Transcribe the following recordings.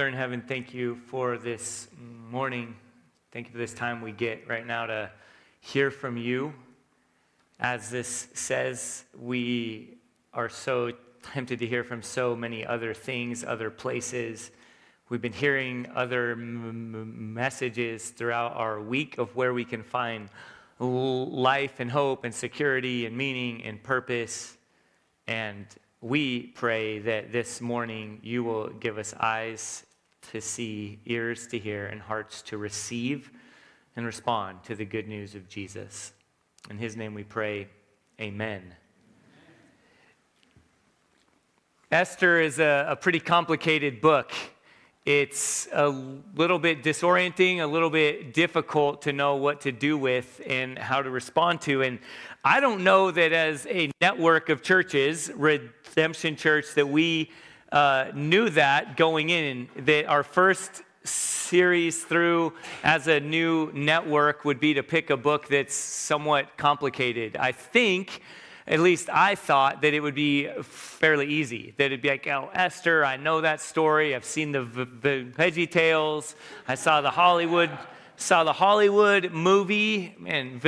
Father in heaven, thank you for this morning. Thank you for this time we get right now to hear from you. As this says, we are so tempted to hear from so many other things, other places. We've been hearing other m- messages throughout our week of where we can find life and hope and security and meaning and purpose. And we pray that this morning you will give us eyes to see, ears to hear, and hearts to receive and respond to the good news of Jesus. In his name we pray, Amen. Esther is a, a pretty complicated book. It's a little bit disorienting, a little bit difficult to know what to do with and how to respond to. And I don't know that as a network of churches, Redemption Church, that we uh, knew that going in, that our first series through as a new network would be to pick a book that's somewhat complicated. I think, at least I thought, that it would be fairly easy. That it'd be like, oh, Esther, I know that story. I've seen the, the Veggie Tales. I saw the Hollywood, saw the Hollywood movie. Man,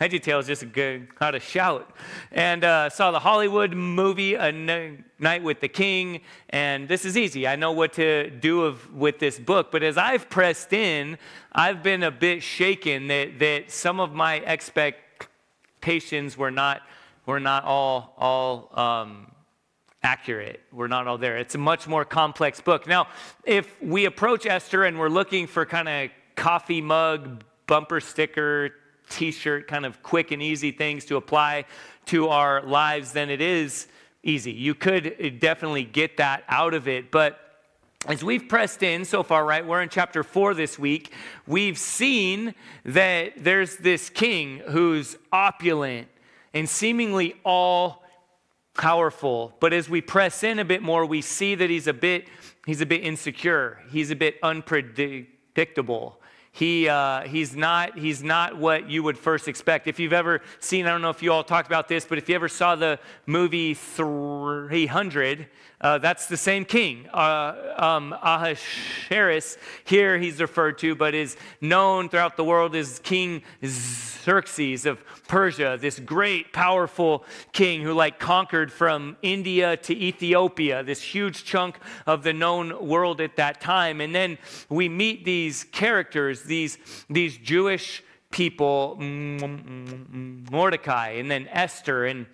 Veggie Tales just a good how to shout. And uh, saw the Hollywood movie A Night with the King, and this is easy. I know what to do of, with this book. But as I've pressed in, I've been a bit shaken that, that some of my expectations were not were not all all. Um, accurate. We're not all there. It's a much more complex book. Now, if we approach Esther and we're looking for kind of coffee mug, bumper sticker t shirt, kind of quick and easy things to apply to our lives, then it is easy. You could uh, definitely get that out of it. But as we've pressed in so far, right, we're in chapter four this week, we've seen that there's this king who's opulent and seemingly all powerful. But as we press in a bit more, we see that he's a bit, he's a bit insecure, he's a bit unpredictable. He, uh, he's, not, he's not what you would first expect. If you've ever seen, I don't know if you all talked about this, but if you ever saw the movie 300, uh, that's the same king. Uh, um, Ahasuerus, here he's referred to, but is known throughout the world as King Xerxes of Persia, this great, powerful king who like conquered from India to Ethiopia, this huge chunk of the known world at that time. And then we meet these characters, these, these Jewish people, mm, mm, mm, Mordecai, and then Esther, and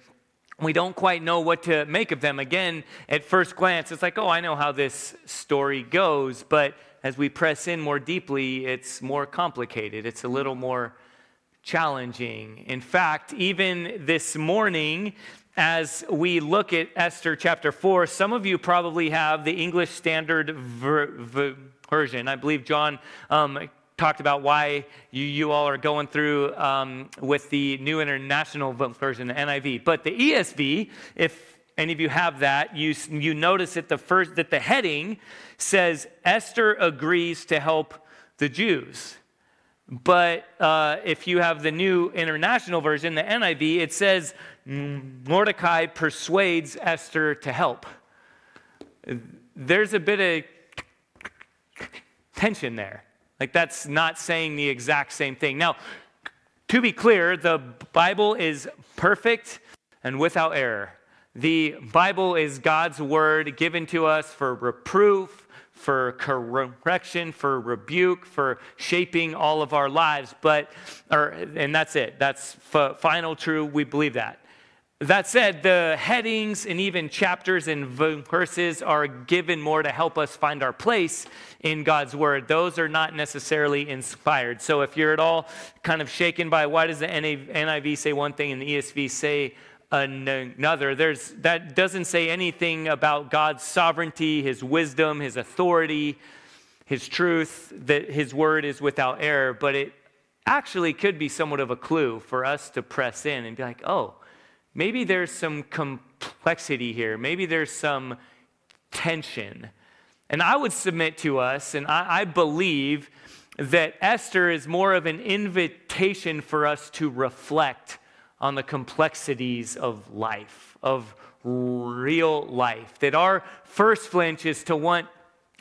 we don't quite know what to make of them. Again, at first glance, it's like, oh, I know how this story goes. But as we press in more deeply, it's more complicated. It's a little more challenging. In fact, even this morning, as we look at Esther chapter 4, some of you probably have the English Standard ver- ver- Version. I believe John um, talked about why you, you all are going through um, with the New International Version, the NIV. But the ESV, if any of you have that, you, you notice that the, first, that the heading says Esther agrees to help the Jews. But uh, if you have the New International Version, the NIV, it says Mordecai persuades Esther to help. There's a bit of tension there. Like, that's not saying the exact same thing. Now, to be clear, the Bible is perfect and without error. The Bible is God's word given to us for reproof, for correction, for rebuke, for shaping all of our lives. But, or, and that's it. That's f- final true. We believe that. That said, the headings and even chapters and verses are given more to help us find our place in God's word. Those are not necessarily inspired. So if you're at all kind of shaken by why does the NIV say one thing and the ESV say another, there's, that doesn't say anything about God's sovereignty, his wisdom, his authority, his truth, that his word is without error, but it actually could be somewhat of a clue for us to press in and be like, oh, maybe there's some complexity here. Maybe there's some tension. And I would submit to us, and I, I, believe that Esther is more of an invitation for us to reflect on the complexities of life, of real life. That our first flinch is to want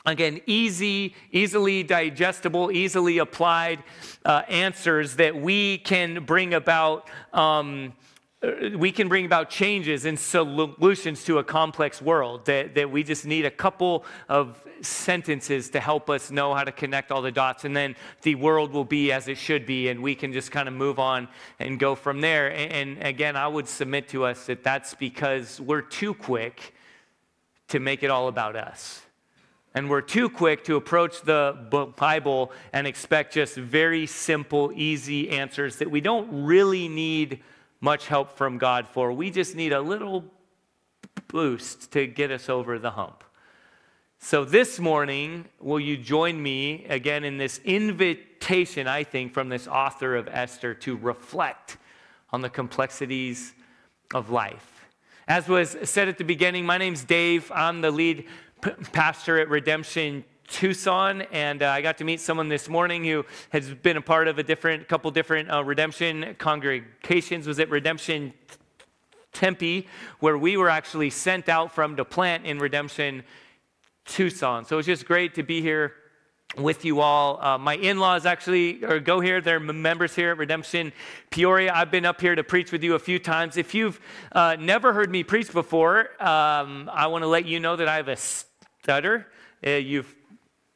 again, easy, easily digestible, easily applied uh, answers that we can bring about. Um, we can bring about changes and solutions to a complex world that, that we just need a couple of sentences to help us know how to connect all the dots. And then the world will be as it should be and we can just kind of move on and go from there. And, and again i would submit to us that that's because we're too quick to make it all about us. And we're too quick to approach the Bible and expect just very simple, easy answers that we don't really need much help from God for. We just need a little boost to get us over the hump. So, this morning, will you join me again in this invitation, I think, from this author of Esther to reflect on the complexities of life? As was said at the beginning, my name's Dave. I'm the lead pastor at Redemption Tucson, and uh, I got to meet someone this morning who has been a part of a different couple different uh, redemption congregations. Was at Redemption Tempe, where we were actually sent out from to plant in Redemption Tucson. So it's just great to be here with you all. Uh, my in laws actually go here, they're members here at Redemption Peoria. I've been up here to preach with you a few times. If you've uh, never heard me preach before, um, I want to let you know that I have a stutter. Uh, you've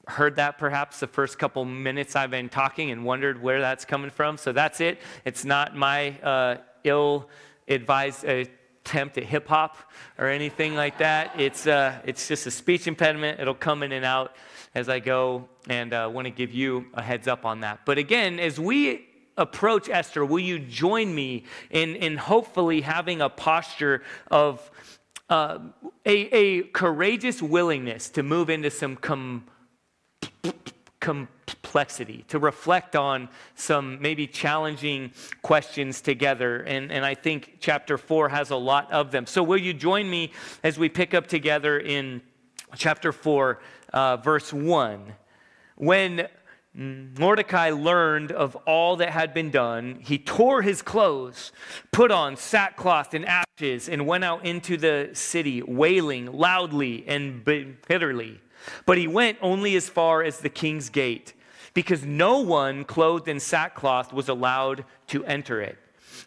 heard that perhaps the first couple minutes I've been talking and wondered where that's coming from. So that's it. It's not my uh, ill advised attempt at hip hop or anything like that. It's, uh, it's just a speech impediment. It'll come in and out as I go and uh, want to give you a heads up on that. But again, as we approach Esther, will you join me in, in hopefully having a posture of uh, a, a, courageous willingness to move into some com- complexity, to reflect on some maybe challenging questions together. And, and I think chapter four has a lot of them. So, will you join me as we pick up together in chapter four, uh, verse one? When Mordecai learned of all that had been done. He tore his clothes, put on sackcloth and ashes, and went out into the city, wailing loudly and bitterly. But he went only as far as the king's gate, because no one clothed in sackcloth was allowed to enter it.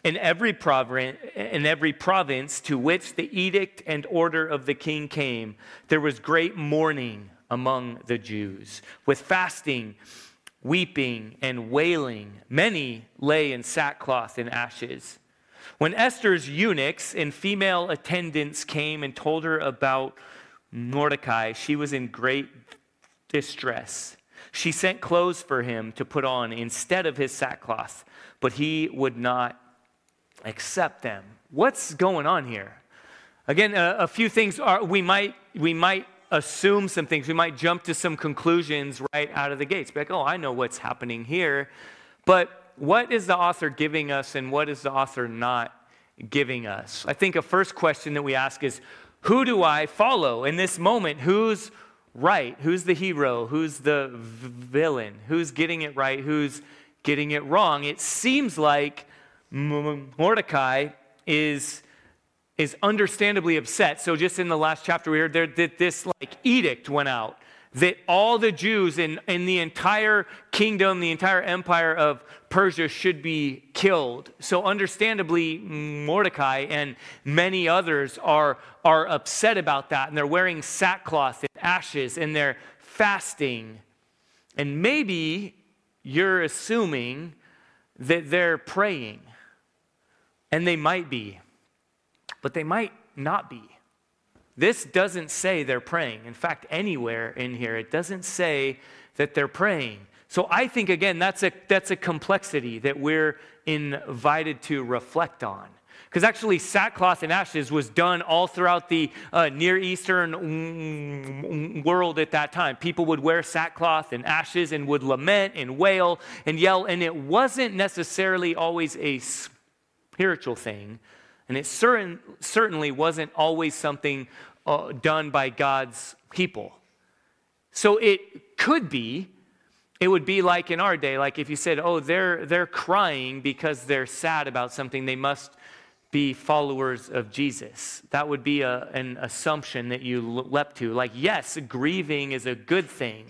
In every, province, in every province to which the edict and order of the king came, there was great mourning among the Jews, with fasting weeping and wailing. Many lay in sackcloth and ashes. When Esther's eunuchs and female attendants came and told her about Mordecai, she was in great distress. She sent clothes for him to put on instead of his sackcloth, but he would not accept them. What's going on here? Again, a, a few things are we might we might assume some things. We might jump to some conclusions right out of the gates. Be like, oh, I know what's happening here. But what is the author giving us and what is the author not giving us? I think a first question that we ask is who do I follow in this moment? Who's right? Who's the hero? Who's the villain? Who's getting it right? Who's getting it wrong? It seems like Mordecai is is understandably upset. So just in the last chapter, we heard there that this like edict went out that all the Jews in, in the entire kingdom, the entire empire of Persia should be killed. So understandably, Mordecai and many others are, are upset about that, and they're wearing sackcloth and ashes, and they're fasting. And maybe you're assuming that they're praying, and they might be but they might not be. This doesn't say they're praying. In fact, anywhere in here, it doesn't say that they're praying. So I think, again, that's a, that's a complexity that we're invited to reflect on. Because actually, sackcloth and ashes was done all throughout the uh, Near Eastern world at that time. People would wear sackcloth and ashes and would lament and wail and yell, and it wasn't necessarily always a spiritual thing, and it certain, certainly wasn't always something uh, done by God's people. So it could be, it would be like in our day, like if you said, oh, they're, they're crying because they're sad about something, they must be followers of Jesus. That would be a, an assumption that you leapt to. Like, yes, grieving is a good thing.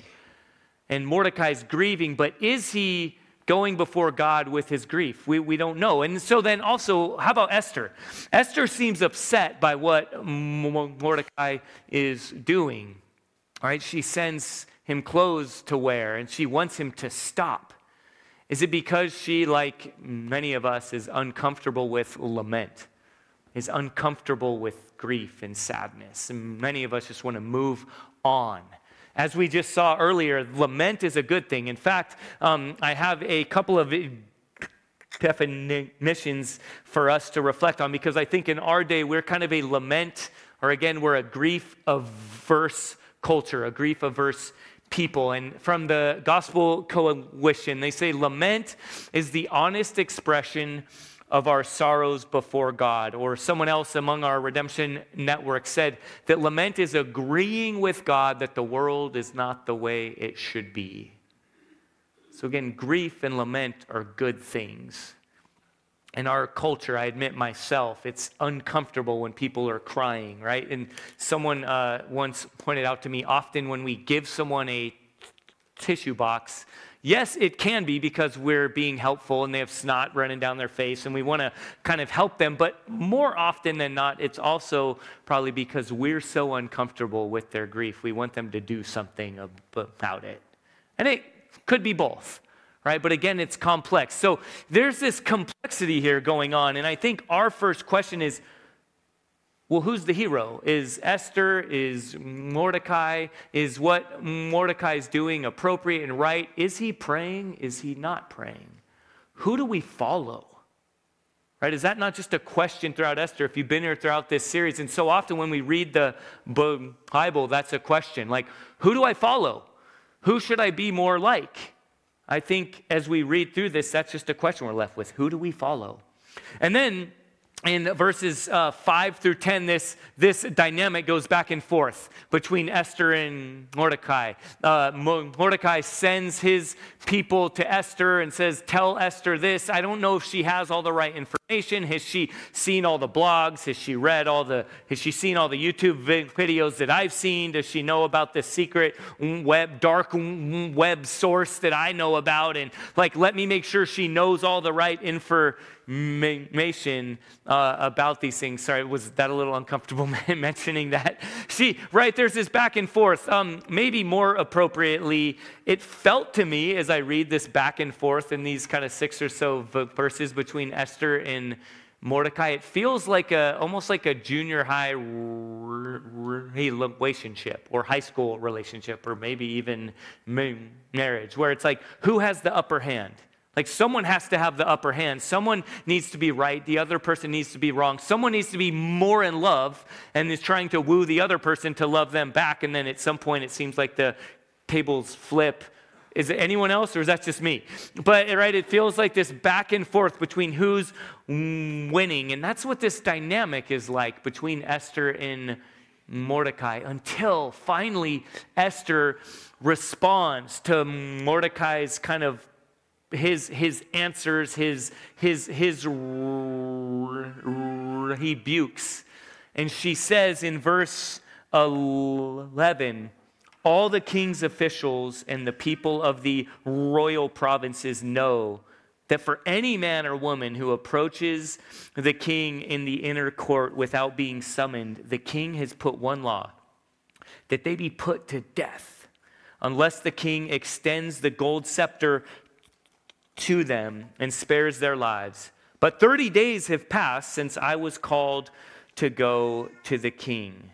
And Mordecai's grieving, but is he going before God with his grief? We, we don't know. And so then also, how about Esther? Esther seems upset by what Mordecai is doing. All right, she sends him clothes to wear and she wants him to stop. Is it because she, like many of us, is uncomfortable with lament, is uncomfortable with grief and sadness? And many of us just want to move on. As we just saw earlier, lament is a good thing. In fact, um, I have a couple of definitions for us to reflect on because I think in our day we're kind of a lament, or again, we're a grief averse culture, a grief averse people. And from the Gospel Coalition, they say lament is the honest expression of our sorrows before God. Or someone else among our redemption network said that lament is agreeing with God that the world is not the way it should be. So, again, grief and lament are good things. In our culture, I admit myself, it's uncomfortable when people are crying, right? And someone uh, once pointed out to me often when we give someone a tissue box, yes, it can be because we're being helpful and they have snot running down their face and we want to kind of help them. But more often than not, it's also probably because we're so uncomfortable with their grief. We want them to do something about it. And it could be both right? But again, it's complex. So there's this complexity here going on. And I think our first question is well, who's the hero? Is Esther? Is Mordecai? Is what Mordecai is doing appropriate and right? Is he praying? Is he not praying? Who do we follow? Right? Is that not just a question throughout Esther? If you've been here throughout this series, and so often when we read the Bible, that's a question. Like, who do I follow? Who should I be more like? I think as we read through this, that's just a question we're left with. Who do we follow? And then in verses uh, 5 through 10, this, this dynamic goes back and forth between Esther and Mordecai. Uh, Mordecai sends his people to Esther and says, Tell Esther this. I don't know if she has all the right information. Has she seen all the blogs? Has she read all the, has she seen all the YouTube videos that I've seen? Does she know about the secret web, dark web source that I know about? And like, let me make sure she knows all the right information information uh, about these things. Sorry, was that a little uncomfortable mentioning that? See, right, there's this back and forth. Um, maybe more appropriately, it felt to me as I read this back and forth in these kind of six or so verses between Esther and Mordecai, it feels like a almost like a junior high relationship or high school relationship or maybe even marriage, where it's like who has the upper hand? Like someone has to have the upper hand. Someone needs to be right. The other person needs to be wrong. Someone needs to be more in love and is trying to woo the other person to love them back. And then at some point, it seems like the tables flip. Is it anyone else or is that just me? But, right, it feels like this back and forth between who's winning. And that's what this dynamic is like between Esther and Mordecai until finally Esther responds to Mordecai's kind of his, his answers, his, his, his rebukes. And she says in verse 11, all the king's officials and the people of the royal provinces know that for any man or woman who approaches the king in the inner court without being summoned, the king has put one law that they be put to death unless the king extends the gold scepter to them and spares their lives. But 30 days have passed since I was called to go to the king.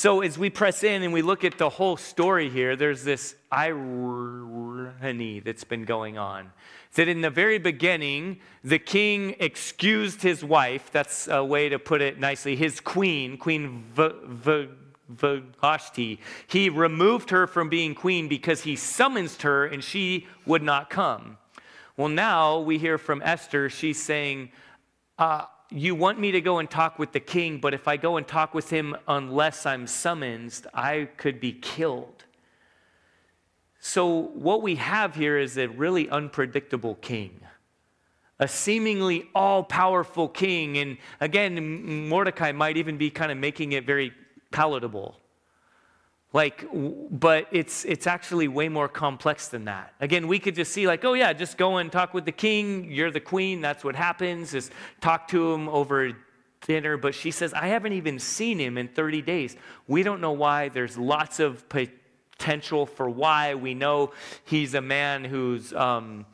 So, as we press in and we look at the whole story here, there's this irony that's been going on. That in the very beginning, the king excused his wife, that's a way to put it nicely, his queen, Queen v- v- Vashti. He removed her from being queen because he summoned her and she would not come. Well, now we hear from Esther. She's saying, uh, You want me to go and talk with the king, but if I go and talk with him unless I'm summoned, I could be killed. So, what we have here is a really unpredictable king a seemingly all powerful king. And again, Mordecai might even be kind of making it very palatable. Like, but it's, it's actually way more complex than that. Again, we could just see, like, oh, yeah, just go and talk with the king. You're the queen. That's what happens. Just talk to him over dinner. But she says, I haven't even seen him in 30 days. We don't know why. There's lots of potential for why. We know he's a man who's um,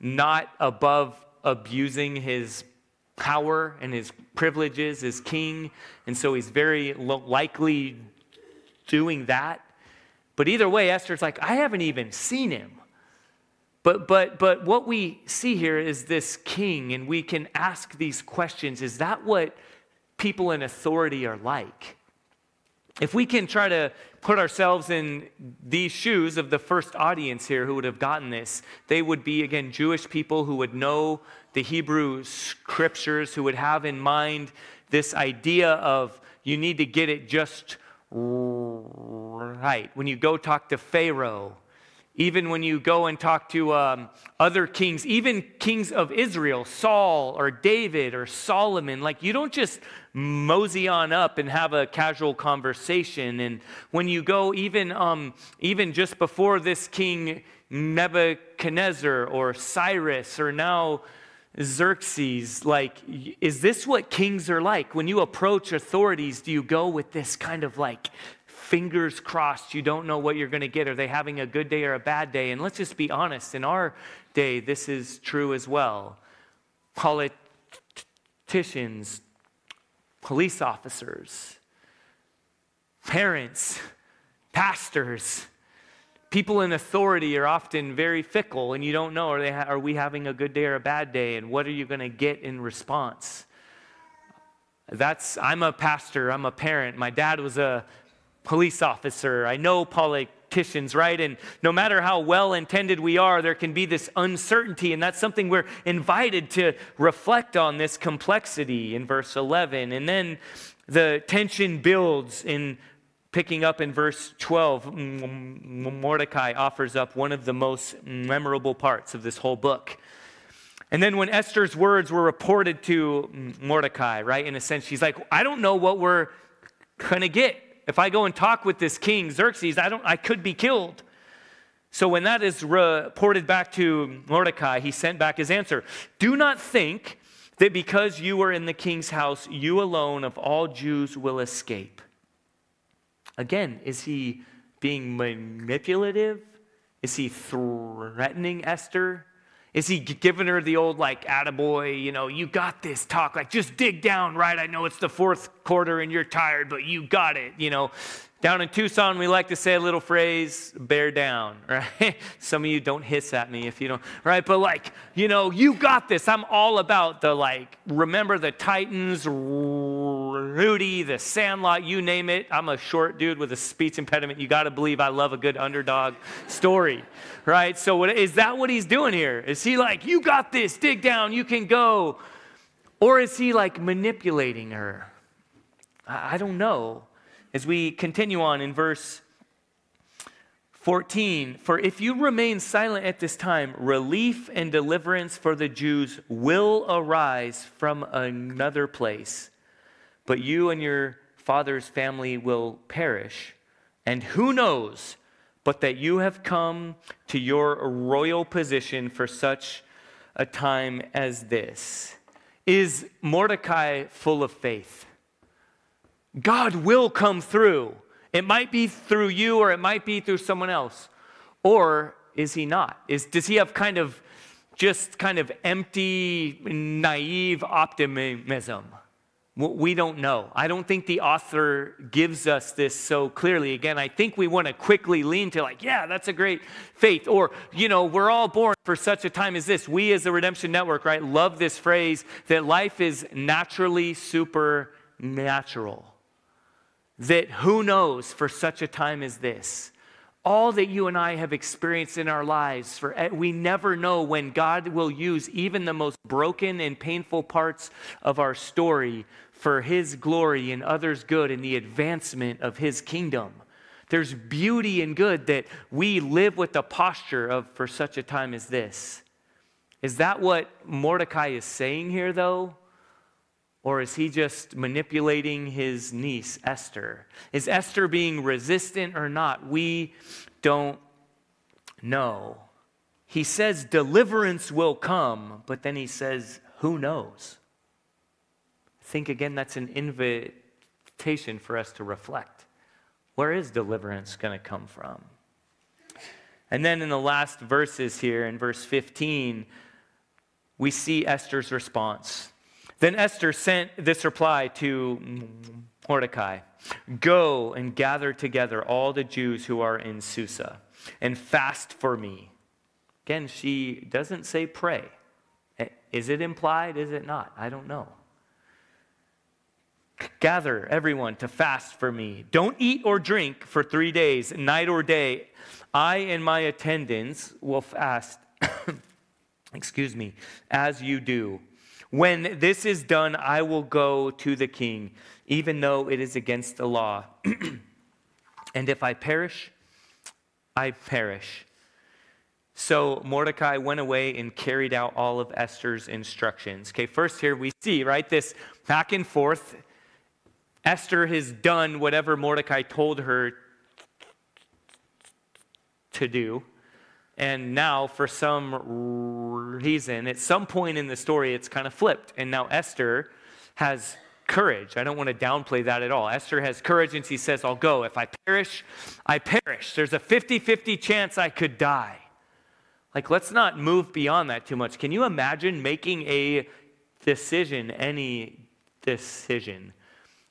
not above abusing his power and his privileges as king. And so he's very likely doing that. But either way, Esther's like, I haven't even seen him. But, but, but what we see here is this king, and we can ask these questions Is that what people in authority are like? If we can try to put ourselves in these shoes of the first audience here who would have gotten this, they would be, again, Jewish people who would know the Hebrew scriptures, who would have in mind this idea of you need to get it just right. When you go talk to Pharaoh, even when you go and talk to um, other kings, even kings of Israel, Saul or David or Solomon, like you don't just mosey on up and have a casual conversation. And when you go, even, um, even just before this king Nebuchadnezzar or Cyrus or now Xerxes, like, is this what kings are like? When you approach authorities, do you go with this kind of like fingers crossed, you don't know what you're going to get? Are they having a good day or a bad day? And let's just be honest, in our day, this is true as well. Politicians, police officers, parents, pastors, people in authority are often very fickle and you don't know are, they ha- are we having a good day or a bad day and what are you going to get in response? That's i'm a pastor i'm a parent. My dad was a police officer. I know politicians right? And no matter how well intended we are there can be this uncertainty and that's something we're invited to reflect on this complexity in verse 11 and then the tension builds in Picking up in verse 12, Mordecai offers up one of the most memorable parts of this whole book. And then when Esther's words were reported to Mordecai, right, in a sense, she's like, I don't know what we're going to get. If I go and talk with this king, Xerxes, I, don't, I could be killed. So when that is reported back to Mordecai, he sent back his answer Do not think that because you are in the king's house, you alone of all Jews will escape. Again, is he being manipulative? Is he threatening Esther? Is he giving her the old, like, attaboy, you know, you got this talk, like, just dig down, right? I know it's the fourth quarter and you're tired, but you got it, you know. Down in Tucson, we like to say a little phrase, bear down, right? Some of you don't hiss at me if you don't, right? But like, you know, you got this. I'm all about the like, remember the Titans, Rudy, the Sandlot, you name it. I'm a short dude with a speech impediment. You got to believe I love a good underdog story, right? So what, is that what he's doing here? Is he like, you got this, dig down, you can go? Or is he like manipulating her? I, don't know. As we continue on in verse 14, for if you remain silent at this time, relief and deliverance for the Jews will arise from another place, but you and your father's family will perish. And who knows but that you have come to your royal position for such a time as this? Is Mordecai full of faith? God will come through. It might be through you or it might be through someone else. Or is he not? Is, does he have kind of just kind of empty, naive optimism? We don't know. I don't think the author gives us this so clearly. Again, I think we want to quickly lean to, like, yeah, that's a great faith. Or, you know, we're all born for such a time as this. We, as the Redemption Network, right, love this phrase that life is naturally supernatural that who knows for such a time as this? All that you and I have experienced in our lives for eh, we never know when God will use even the most broken and painful parts of our story for his glory and others good and the advancement of his kingdom. There's beauty and good that we live with the posture of for such a time as this. Is that what Mordecai is saying here, though? Or is he just manipulating his niece, Esther? Is Esther being resistant or not? We don't know. He says deliverance will come, but then he says, who knows? think again that's an invitation for us to reflect. Where is deliverance going to come from? And then in the last verses here, in verse 15, we see Esther's response. Then Esther sent this reply to Mordecai Go and gather together all the Jews who are in Susa and fast for me. Again, she doesn't say pray. Eh, is it implied? Is it not? I don't know. Gather everyone to fast for me. Don't eat or drink for three days, night or day. I and my attendants will fast, excuse me, as you do. When this is done, I will go to the king, even though it is against the law. and if I perish, I perish. So Mordecai went away and carried out all of Esther's instructions. Okay, first here we see, right, this back and forth Esther has done whatever Mordecai told her to do. And now, for some reason, at some point in the story, it's kind of flipped. And now Esther has courage. I don't want to downplay that at all. Esther has courage and she says, I'll go. If I perish, I perish. There's a 50 50 chance I could die. Like, let's not move beyond that too much. Can you imagine making a decision, any decision?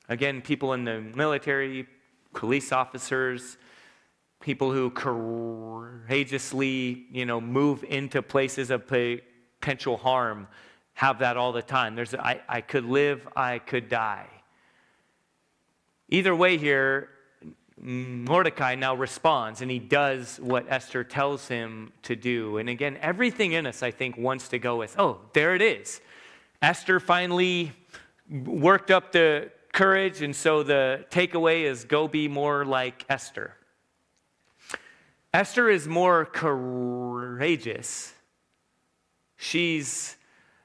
Again, people in the military, police officers, people who courageously, you know, move into places of potential harm have that all the time. There's, I, I could live, I could die. Either way, here, Mordecai now responds and he does what Esther tells him to do. And again, everything in us, I think, wants to go with, oh, there it is. Esther finally worked up the courage, and so the takeaway is go be more like Esther. Esther is more courageous. She's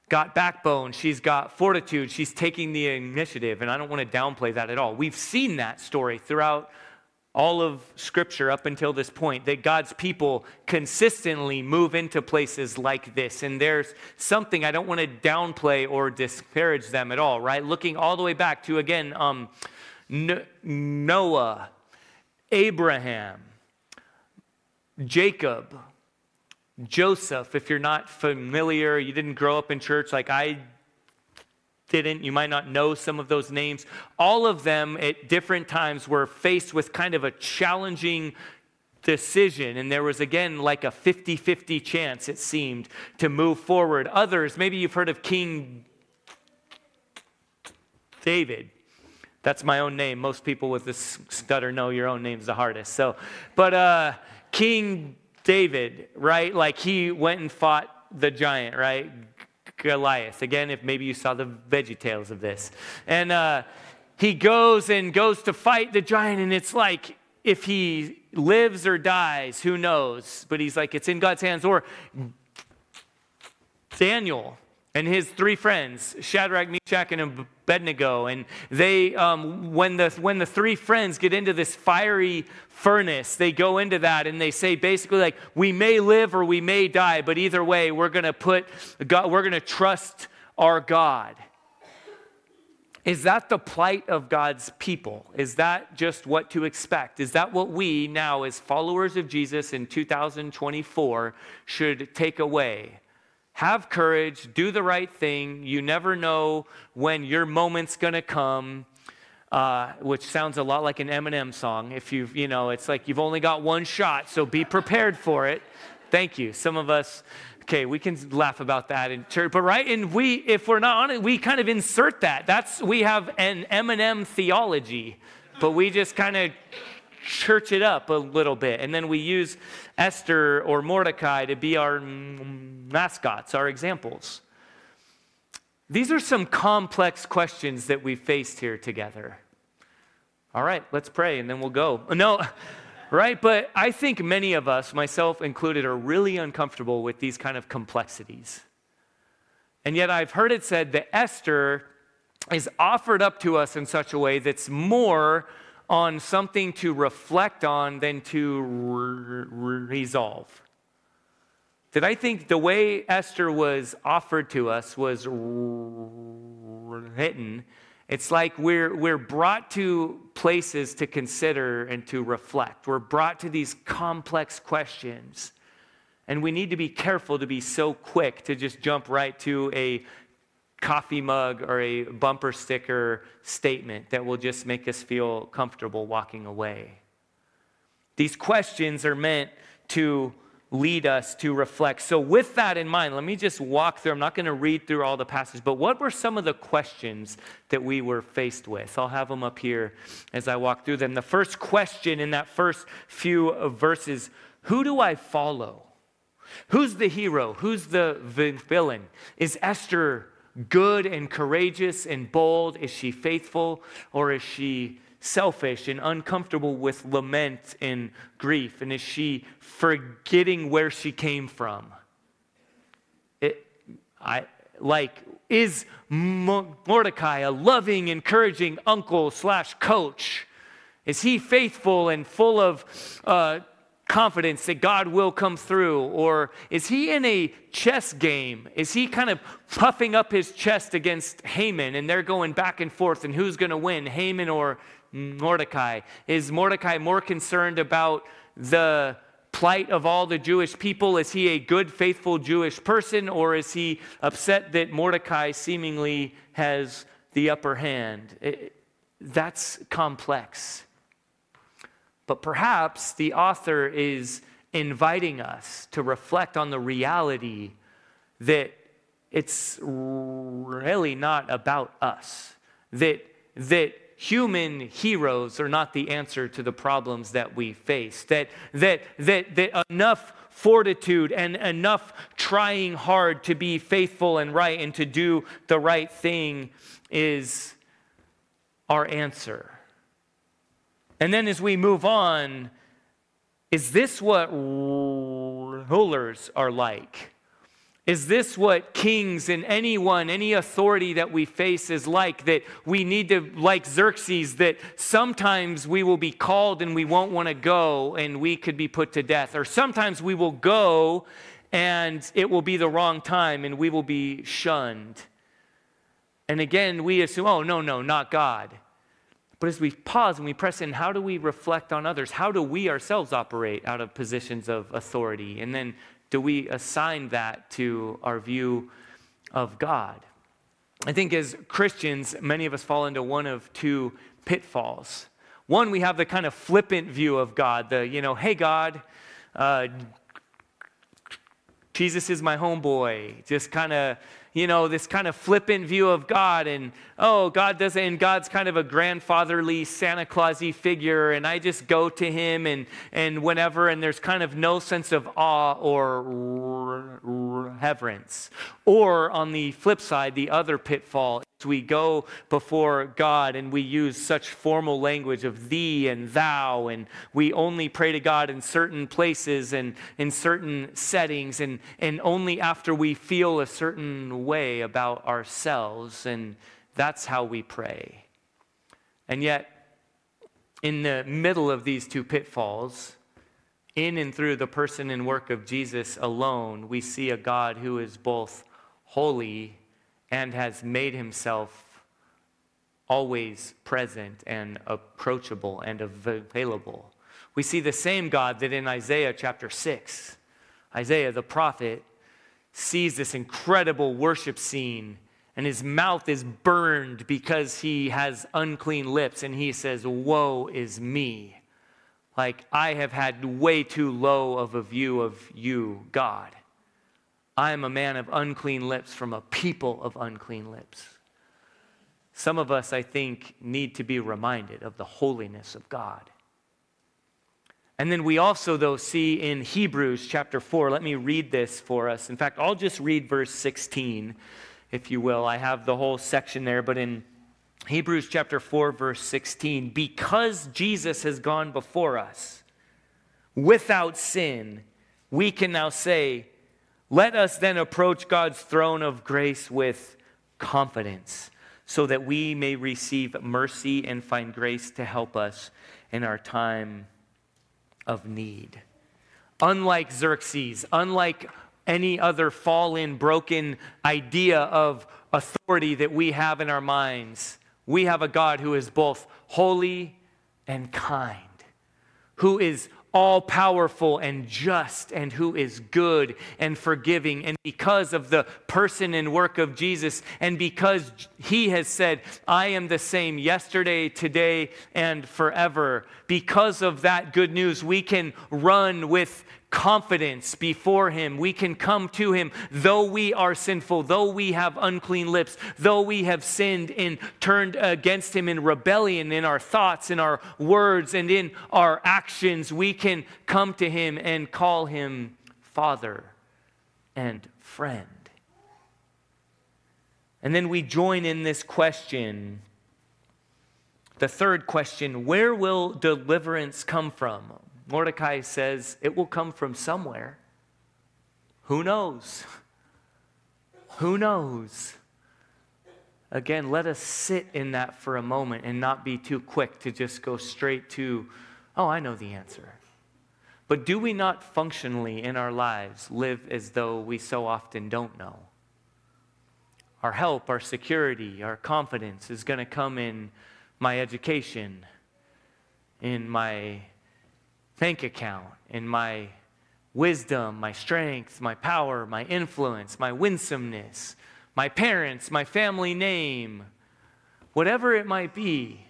got backbone, she's got fortitude, she's taking the initiative, and I don't want to downplay that at all. We've seen that story throughout all of Scripture up until this point that God's people consistently move into places like this. And there's something, I don't want to downplay or disparage them at all, right? Looking all the way back to, again, um, Noah, Abraham, Jacob, Joseph. If you're not familiar, you didn't grow up in church like I didn't. You might not know some of those names. All of them at different times were faced with kind of a challenging decision. And there was, again, like a 50 50 chance, it seemed, to move forward. Others, maybe you've heard of King David. That's my own name. Most people with this stutter know your own name's the hardest. So, but uh, King David, right? Like he went and fought the giant, right? Goliath. Again, if maybe you saw the Veggie Tales of this. And uh, he goes and goes to fight the giant, and it's like if he lives or dies, who knows? But he's like, it's in God's hands. Or Daniel and his three friends, Shadrach, Meshach, and Abednego. And they, um, when, the, when the three friends get into this fiery furnace, they go into that and they say basically, like, we may live or we may die, but either way, we're going to put God, we're going to trust our God. Is that the plight of God's people? Is that just what to expect? Is that what we now, as followers of Jesus in 2024, should take away? Have courage, do the right thing. You never know when your moment's to come. Uh, which sounds a lot like an Eminem song. If you've, you know, it's like you've only got one shot, so be prepared for it. Thank you. Some of us, okay, we can laugh about that in church, but right, and we, if we're not on it, we kind of insert that. That's we have an Eminem theology, but we just kind of church it up a little bit. And then we use Esther or Mordecai to be our mascots, our examples. These are some complex questions that we faced here together. All right, let's pray and then we'll go. No, right? But I think many of us, myself included, are really uncomfortable with these kind of complexities. And yet I've heard it said that Esther is offered up to us in such a way that's more on something to reflect on than to re- resolve. Did I think the way Esther was offered to us was written. It's like we're, we're brought to places to consider and to reflect. We're brought to these complex questions. And we need to be careful to be so quick to just jump right to a coffee mug or a bumper sticker statement that will just make us feel comfortable walking away. These questions are meant to lead us to reflect. So, with that in mind, let me just walk through. I'm not going to read through all the passages, but what were some of the questions that we were faced with? I'll have them up here as I walk through them. The first question in that first few verses who do I follow? Who's the hero? Who's the villain? Is Esther good and courageous and bold? Is she faithful or is she selfish and uncomfortable with lament and grief? And is she forgetting where she came from? It, I, like, is Mordecai a loving, encouraging uncle slash coach? Is he faithful and full of uh, confidence that God will come through? Or is he in a chess game? Is he kind of puffing up his chest against Haman and they're going back and forth and who's going to win, Haman or Mordecai? Is Mordecai more concerned about the plight of all the Jewish people? Is he a good, faithful Jewish person or is he upset that Mordecai seemingly has the upper hand? It, that's complex. But perhaps the author is inviting us to reflect on the reality that it's really not about us, that, that human heroes are not the answer to the problems that we face, that, that, that, that enough fortitude and enough trying hard to be faithful and right and to do the right thing is our answer. And then as we move on, is this what rulers are like? Is this what kings and anyone, any authority that we face is like? That we need to, like Xerxes, that sometimes we will be called and we won't want to go and we could be put to death. Or sometimes we will go and it will be the wrong time and we will be shunned. And again, we assume, oh, no, no, not God. But as we pause and we press in, how do we reflect on others? How do we ourselves operate out of positions of authority? And then do we assign that to our view of God? I think as Christians, many of us fall into one of two pitfalls. One, we have the kind of flippant view of God, the, you know, hey, God, uh, Jesus is my homeboy, just kind of you know, this kind of flippant view of God and, oh, God doesn't, and God's kind of a grandfatherly, Santa Clausy figure, and I just go to him and, and whenever, and there's kind of no sense of awe or reverence. Or on the flip side, the other pitfall we go before God and we use such formal language of thee and thou, and we only pray to God in certain places and in certain settings, and, and only after we feel a certain way about ourselves, and that's how we pray. And yet, in the middle of these two pitfalls, in and through the person and work of Jesus alone, we see a God who is both holy and has made himself always present and approachable and available. We see the same God that in Isaiah chapter 6, Isaiah the prophet sees this incredible worship scene and his mouth is burned because he has unclean lips and he says, Woe is me. Like, I have had way too low of a view of you, God. I am a man of unclean lips from a people of unclean lips. Some of us, I think, need to be reminded of the holiness of God. And then we also, though, see in Hebrews chapter 4, let me read this for us. In fact, I'll just read verse 16, if you will. I have the whole section there, but in Hebrews chapter 4, verse 16, because Jesus has gone before us without sin, we can now say, Let us then approach God's throne of grace with confidence so that we may receive mercy and find grace to help us in our time of need. Unlike Xerxes, unlike any other fallen, broken idea of authority that we have in our minds, we have a God who is both holy and kind, who is all powerful and just, and who is good and forgiving. And because of the person and work of Jesus, and because he has said, I am the same yesterday, today, and forever, because of that good news, we can run with confidence before Him. We can come to Him though we are sinful, though we have unclean lips, though we have sinned and turned against Him in rebellion in our thoughts, in our words, and in our actions. We can come to Him and call Him Father and friend. And then we join in this question. The third question where will deliverance come from? Mordecai says it will come from somewhere. Who knows? Who knows? Again, let us sit in that for a moment and not be too quick to just go straight to, oh, I know the answer. But do we not functionally in our lives live as though we so often don't know? Our help, our security, our confidence is going to come in my education, in my bank account, in my wisdom, my strength, my power, my influence, my winsomeness, my parents, my family name, whatever it might be.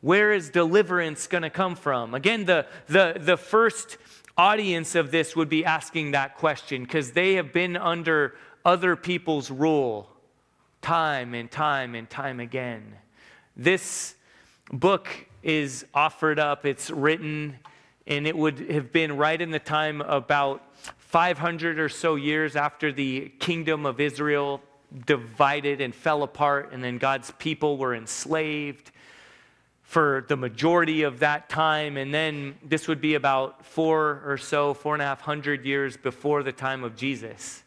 Where is deliverance going to come from? Again, the, the, the first audience of this would be asking that question because they have been under other people's rule time and time and time again. This book is offered up. It's written, and it would have been right in the time about 500 or so years after the kingdom of Israel divided and fell apart, and then God's people were enslaved for the majority of that time. And then this would be about four or so, four and a half hundred years before the time of Jesus.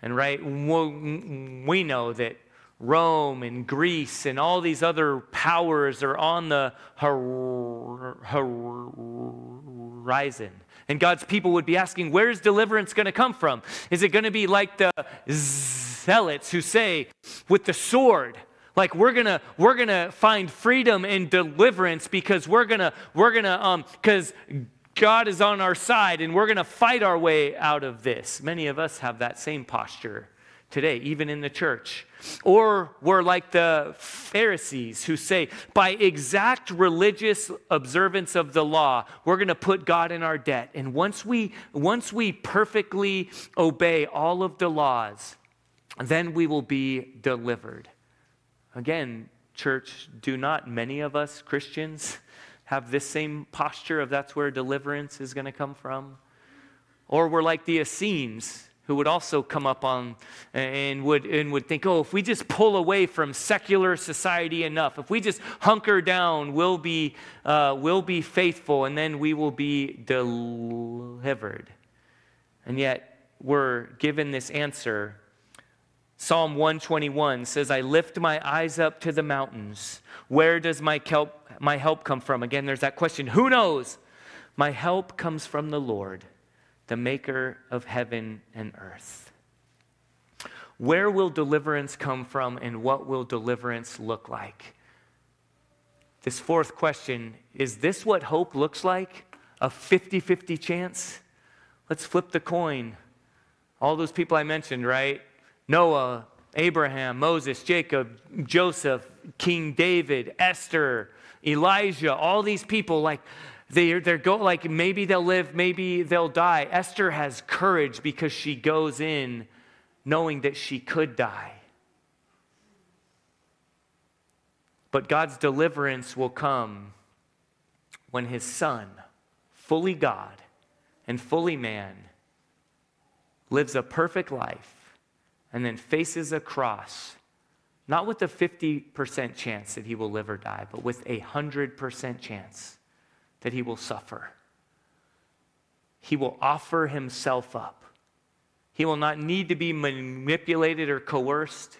And right, we know that Rome and Greece and all these other powers are on the horizon. And God's people would be asking, where's deliverance going to come from? Is it going to be like the zealots who say, with the sword, like we're gonna we're gonna find freedom and deliverance because we're gonna we're gonna um because God is on our side and we're gonna fight our way out of this. Many of us have that same posture today, even in the church. Or we're like the Pharisees who say, by exact religious observance of the law, we're going to put God in our debt. And once we, once we perfectly obey all of the laws, then we will be delivered. Again, church, do not many of us Christians have this same posture of that's where deliverance is going to come from? Or we're like the Essenes who would also come up on and would, and would think, oh, if we just pull away from secular society enough, if we just hunker down, we'll be, uh, we'll be faithful and then we will be delivered. And yet, we're given this answer. Psalm 121 says, I lift my eyes up to the mountains. Where does my help, my help come from? Again, there's that question who knows? My help comes from the Lord the maker of heaven and earth. Where will deliverance come from and what will deliverance look like? This fourth question is this what hope looks like? A 50 50 chance? Let's flip the coin. All those people I mentioned, right? Noah, Abraham, Moses, Jacob, Joseph, King David, Esther, Elijah, all these people, like they're, they're go, like maybe they'll live, maybe they'll die. Esther has courage because she goes in knowing that she could die. But God's deliverance will come when his son, fully God and fully man, lives a perfect life and then faces a cross, not with a 50% chance that he will live or die, but with a 100% chance that he will suffer. He will offer himself up He will not need to be manipulated or coerced.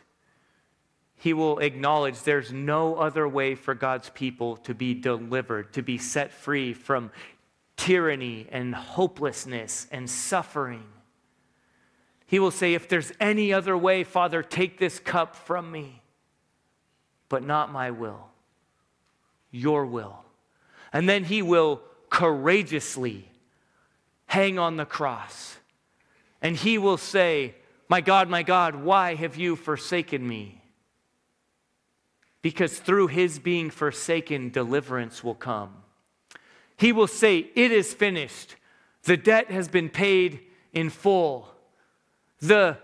He will acknowledge there's no other way for God's people to be delivered, to be set free from tyranny and hopelessness and suffering. He will say, If there's any other way, Father, take this cup from me, but not my will, your will. And then he will courageously hang on the cross. And he will say, My God, my God, why have you forsaken me? Because through his being forsaken, deliverance will come. He will say, It is finished. The debt has been paid in full. The,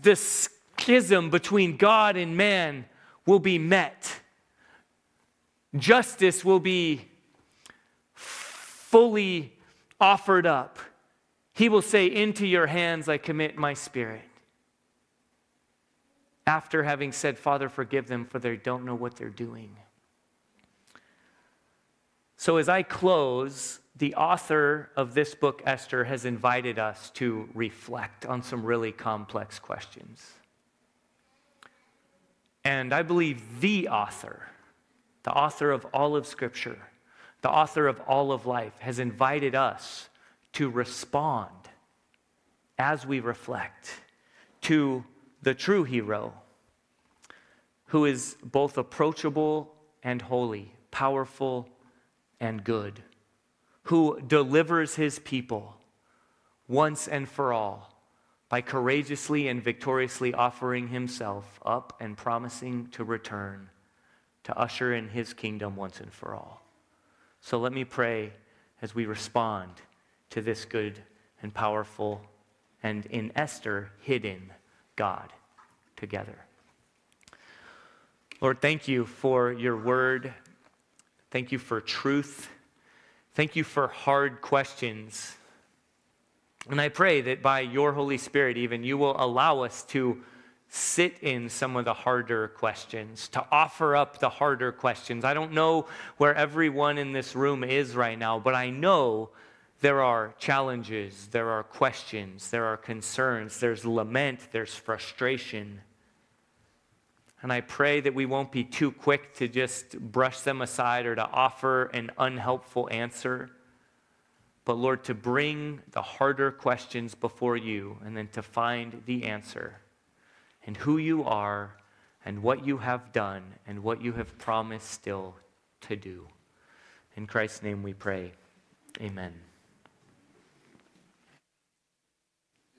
the schism between God and man will be met. Justice will be fully offered up. He will say, Into your hands I commit my spirit. After having said, Father, forgive them, for they don't know what they're doing. So, as I close, the author of this book, Esther, has invited us to reflect on some really complex questions. And I believe the author, the author of all of Scripture, the author of all of life, has invited us to respond as we reflect to the true hero who is both approachable and holy, powerful and good, who delivers his people once and for all by courageously and victoriously offering himself up and promising to return to usher in his kingdom once and for all. So let me pray as we respond to this good and powerful and in Esther hidden God together. Lord, thank you for your word. Thank you for truth. Thank you for hard questions. And I pray that by your Holy Spirit, even, you will allow us to sit in some of the harder questions, to offer up the harder questions. I don't know where everyone in this room is right now, but I know there are challenges, there are questions, there are concerns, there's lament, there's frustration. And I pray that we won't be too quick to just brush them aside or to offer an unhelpful answer. But Lord, to bring the harder questions before you and then to find the answer and who you are and what you have done and what you have promised still to do. In Christ's name we pray. Amen.